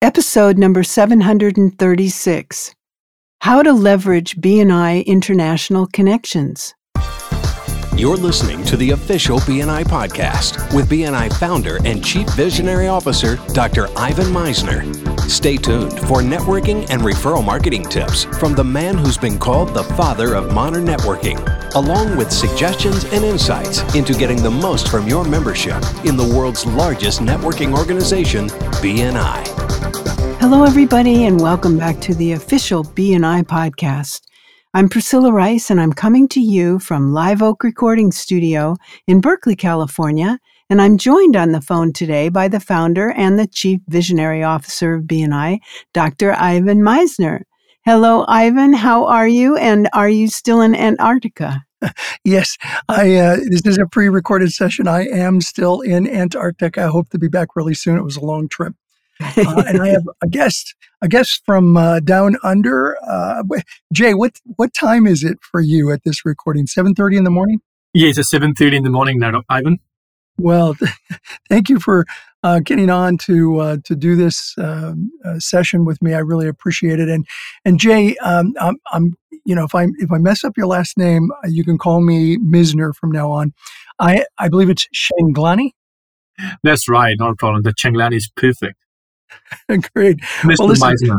Episode number 736 How to Leverage BNI International Connections. You're listening to the official BNI podcast with BNI founder and chief visionary officer, Dr. Ivan Misner. Stay tuned for networking and referral marketing tips from the man who's been called the father of modern networking, along with suggestions and insights into getting the most from your membership in the world's largest networking organization, BNI. Hello, everybody, and welcome back to the official BNI podcast. I'm Priscilla Rice, and I'm coming to you from Live Oak Recording Studio in Berkeley, California. And I'm joined on the phone today by the founder and the chief visionary officer of BNI, Dr. Ivan Misner. Hello, Ivan. How are you? And are you still in Antarctica? yes, I. Uh, this is a pre-recorded session. I am still in Antarctica. I hope to be back really soon. It was a long trip. Uh, and I have a guest, a guest from uh, down under. Uh, Jay, what what time is it for you at this recording? Seven thirty in the morning. Yeah, it's seven thirty in the morning now, Ivan. Well, thank you for uh, getting on to uh, to do this um, uh, session with me. I really appreciate it. And and Jay, um, I'm, I'm, you know if I if I mess up your last name, you can call me Misner from now on. I I believe it's Shanglani. That's right, no problem. The Changlani is perfect. Great. Mr. Well, listen,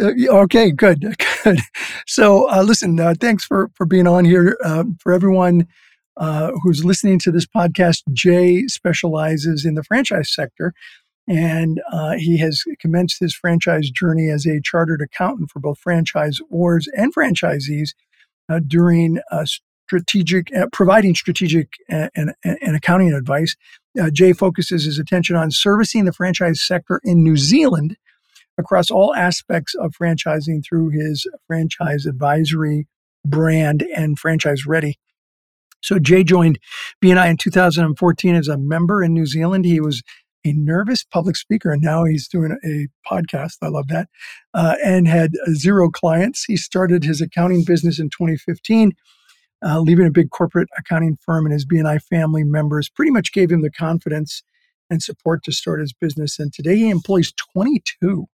uh, okay, good, good. So, uh, listen, uh, thanks for for being on here. Um, for everyone uh, who's listening to this podcast, Jay specializes in the franchise sector, and uh, he has commenced his franchise journey as a chartered accountant for both franchisors and franchisees uh, during strategic, providing strategic and, and, and accounting advice uh, Jay focuses his attention on servicing the franchise sector in New Zealand across all aspects of franchising through his franchise advisory brand and franchise ready. So Jay joined BNI in 2014 as a member in New Zealand. He was a nervous public speaker, and now he's doing a podcast. I love that. Uh, and had zero clients. He started his accounting business in 2015 uh, leaving a big corporate accounting firm and his BNI family members pretty much gave him the confidence and support to start his business. And today he employs 22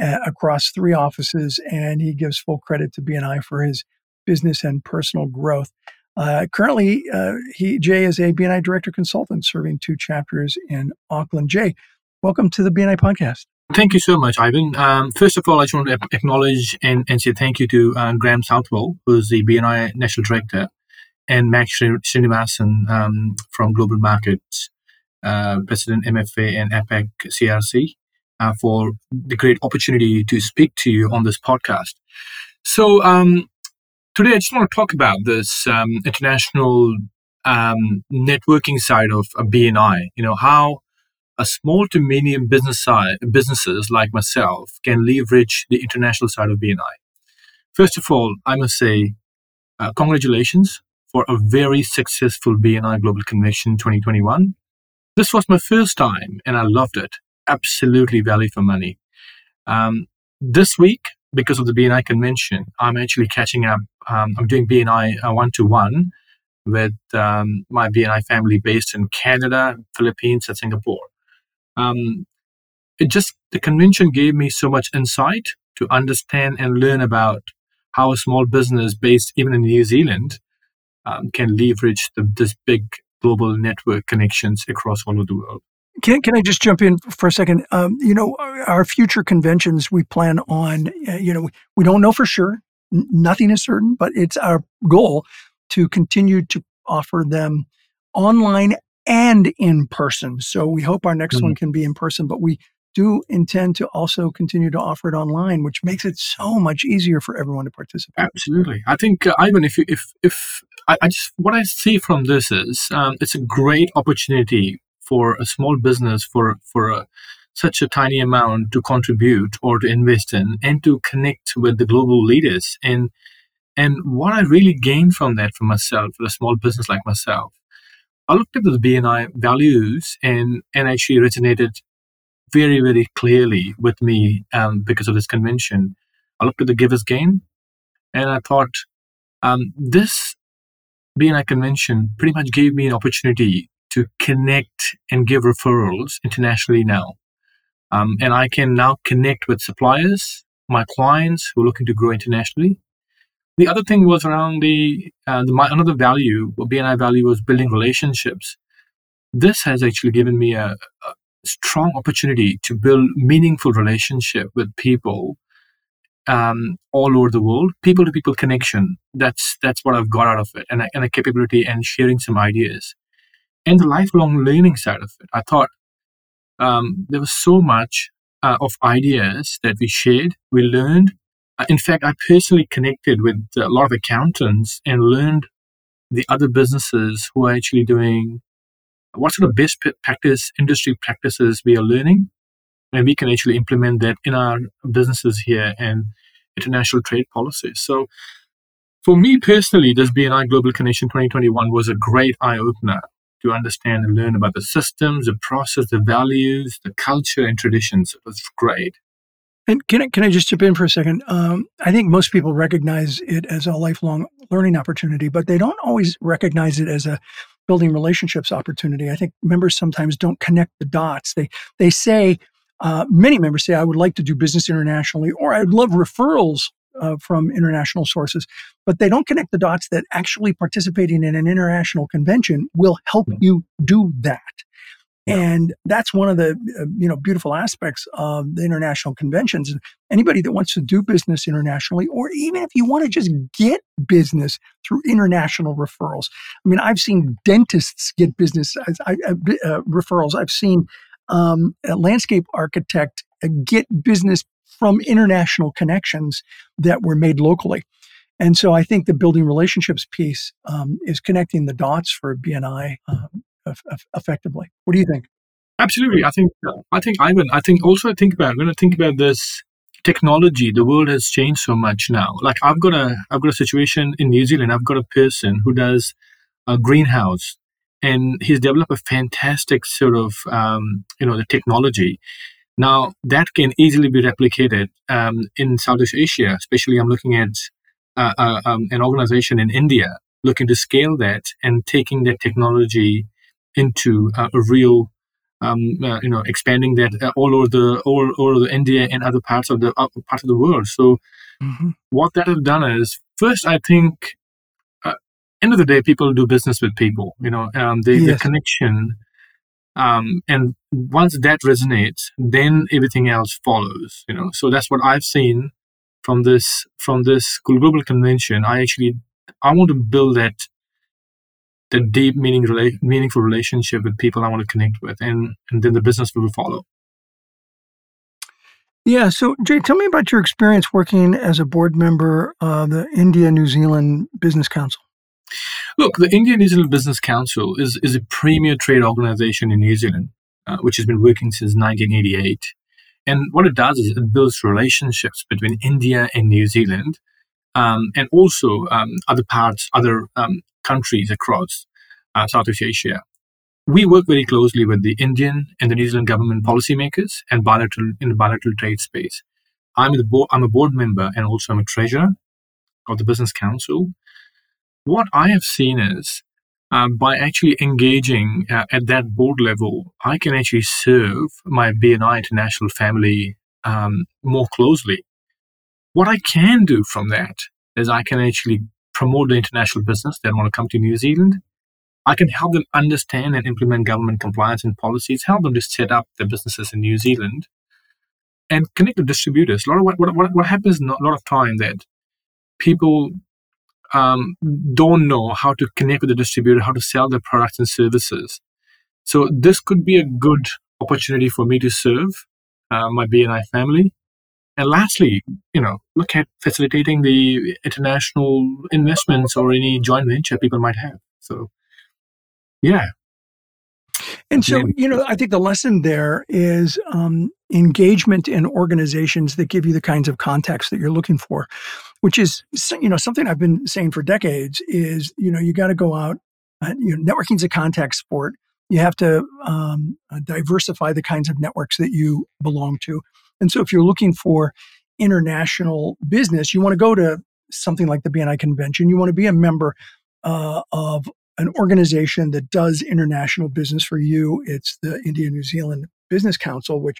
uh, across three offices, and he gives full credit to BNI for his business and personal growth. Uh, currently, uh, he Jay is a BNI director consultant serving two chapters in Auckland. Jay, welcome to the BNI podcast. Thank you so much, Ivan. Um, first of all, I just want to acknowledge and, and say thank you to uh, Graham Southwell, who's the BNI National Director, and Max Srinivasan um, from Global Markets, uh, President MFA and APAC CRC, uh, for the great opportunity to speak to you on this podcast. So, um, today I just want to talk about this um, international um, networking side of BNI. You know, how a small to medium business side, businesses like myself can leverage the international side of BNI. First of all, I must say, uh, congratulations for a very successful BNI Global Convention 2021. This was my first time and I loved it. Absolutely value for money. Um, this week, because of the BNI convention, I'm actually catching up. Um, I'm doing BNI one to one with um, my BNI family based in Canada, Philippines, and Singapore um, it just the convention gave me so much insight to understand and learn about how a small business based even in New Zealand um, can leverage the, this big global network connections across all of the world. Can, can I just jump in for a second? Um, you know, our future conventions we plan on, uh, you know, we don't know for sure. Nothing is certain, but it's our goal to continue to offer them online and in person. So we hope our next mm-hmm. one can be in person, but we do intend to also continue to offer it online, which makes it so much easier for everyone to participate. Absolutely, I think uh, Ivan, if you, if if I, I, just what I see from this is um, it's a great opportunity for a small business for for a, such a tiny amount to contribute or to invest in and to connect with the global leaders and and what I really gained from that for myself, for a small business like myself, I looked at the BNI values and, and actually resonated very, very clearly with me um, because of this convention. I looked at the Giver's Gain and I thought um, this BNI convention pretty much gave me an opportunity to connect and give referrals internationally now. Um, and I can now connect with suppliers, my clients who are looking to grow internationally. The other thing was around the, uh, the my, another value, BNI value was building relationships. This has actually given me a, a strong opportunity to build meaningful relationship with people um, all over the world, people to people connection. That's that's what I've got out of it, and a, and a capability and sharing some ideas, and the lifelong learning side of it. I thought um, there was so much uh, of ideas that we shared, we learned. In fact, I personally connected with a lot of accountants and learned the other businesses who are actually doing what sort of best practice industry practices we are learning and we can actually implement that in our businesses here and international trade policies. So for me personally, this BNI Global Connection 2021 was a great eye opener to understand and learn about the systems, the process, the values, the culture and traditions. It was great. And can I, can I just chip in for a second? Um, I think most people recognize it as a lifelong learning opportunity, but they don't always recognize it as a building relationships opportunity. I think members sometimes don't connect the dots. They they say uh, many members say, I would like to do business internationally, or I'd love referrals uh, from international sources, but they don't connect the dots that actually participating in an international convention will help hmm. you do that. And that's one of the uh, you know beautiful aspects of the international conventions. Anybody that wants to do business internationally, or even if you want to just get business through international referrals. I mean, I've seen dentists get business I, I, uh, referrals. I've seen um, a landscape architect uh, get business from international connections that were made locally. And so I think the building relationships piece um, is connecting the dots for BNI effectively. What do you think? Absolutely. I think, I think, Ivan, I think also I think about, when I think about this technology, the world has changed so much now. Like I've got a, I've got a situation in New Zealand. I've got a person who does a greenhouse and he's developed a fantastic sort of um, you know the technology now that can easily be replicated um, in southeast asia especially i'm looking at uh, uh, um, an organization in india looking to scale that and taking that technology into uh, a real um, uh, you know expanding that uh, all over the all, all over the india and other parts of the uh, parts of the world so mm-hmm. what that has done is first i think end of the day, people do business with people. You know, um, the, yes. the connection, um, and once that resonates, then everything else follows. You know, so that's what I've seen from this from this global convention. I actually I want to build that that deep, meaning, rela- meaningful relationship with people I want to connect with, and and then the business will follow. Yeah. So, Jay, tell me about your experience working as a board member of the India New Zealand Business Council. Look, the India New Zealand Business Council is, is a premier trade organization in New Zealand, uh, which has been working since 1988. And what it does is it builds relationships between India and New Zealand, um, and also um, other parts, other um, countries across uh, Southeast Asia. We work very closely with the Indian and the New Zealand government policymakers and bilateral in the bilateral trade space. I'm the board, I'm a board member and also I'm a treasurer of the Business Council what I have seen is um, by actually engaging uh, at that board level, I can actually serve my BNI international family um, more closely. What I can do from that is I can actually promote the international business that want to come to New Zealand. I can help them understand and implement government compliance and policies, help them to set up their businesses in New Zealand, and connect with distributors. A lot of what, what, what happens a lot of time that people um, don't know how to connect with the distributor, how to sell their products and services. So this could be a good opportunity for me to serve uh, my BNI family. And lastly, you know, look at facilitating the international investments or any joint venture people might have. So, yeah. And so, you know, I think the lesson there is um, engagement in organizations that give you the kinds of context that you're looking for which is you know something I've been saying for decades is you know you got to go out uh, you know networking's a contact sport you have to um, diversify the kinds of networks that you belong to and so if you're looking for international business you want to go to something like the BNI convention you want to be a member uh, of an organization that does international business for you it's the India New Zealand Business Council which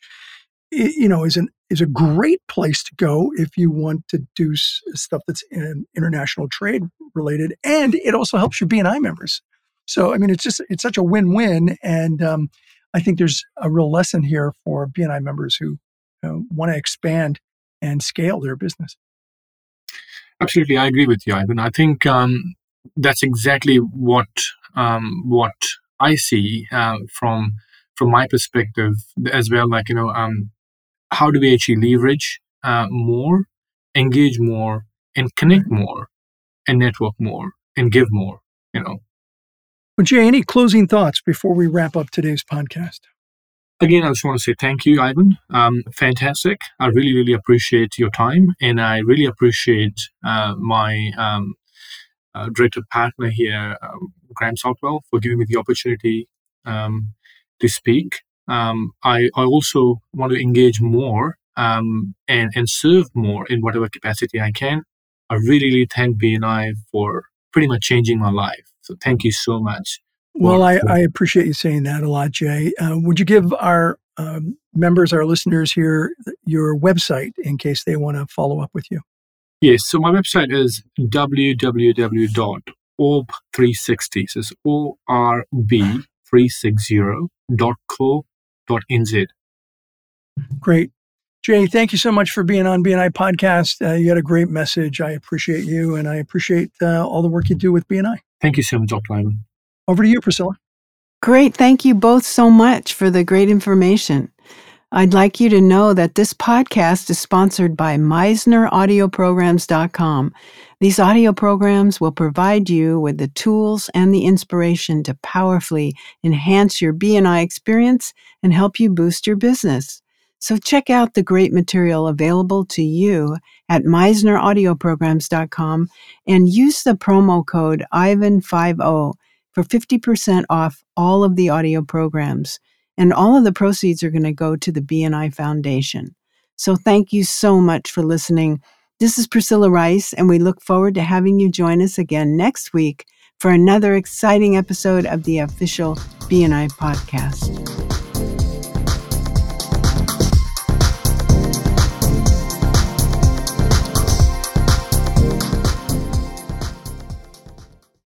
you know, is an is a great place to go if you want to do stuff that's in international trade related, and it also helps your BNI members. So, I mean, it's just it's such a win win, and um, I think there's a real lesson here for BNI members who uh, want to expand and scale their business. Absolutely, I agree with you, Ivan. I think um, that's exactly what um, what I see uh, from from my perspective as well. Like you know, um, how do we actually leverage uh, more, engage more, and connect more, and network more, and give more? You know. Well, Jay, any closing thoughts before we wrap up today's podcast? Again, I just want to say thank you, Ivan. Um, fantastic. I really, really appreciate your time, and I really appreciate uh, my um, uh, director partner here, um, Graham Southwell, for giving me the opportunity um, to speak. Um, I, I also want to engage more um, and, and serve more in whatever capacity I can. I really, really thank BNI for pretty much changing my life. So thank you so much. Well, I, I appreciate you saying that a lot, Jay. Uh, would you give our um, members, our listeners here, your website in case they want to follow up with you? Yes. So my website is www.orb360. So it's orb360.co.nz. Great. Jay, thank you so much for being on BNI Podcast. Uh, you had a great message. I appreciate you, and I appreciate uh, all the work you do with BNI. Thank you so much, Dr. Ivan. Over to you, Priscilla. Great. Thank you both so much for the great information. I'd like you to know that this podcast is sponsored by MisnerAudioprograms.com. These audio programs will provide you with the tools and the inspiration to powerfully enhance your BNI experience and help you boost your business. So check out the great material available to you at MisnerAudioprograms.com and use the promo code IVAN50 for 50% off all of the audio programs. And all of the proceeds are going to go to the BNI Foundation. So thank you so much for listening. This is Priscilla Rice, and we look forward to having you join us again next week for another exciting episode of the official BNI podcast.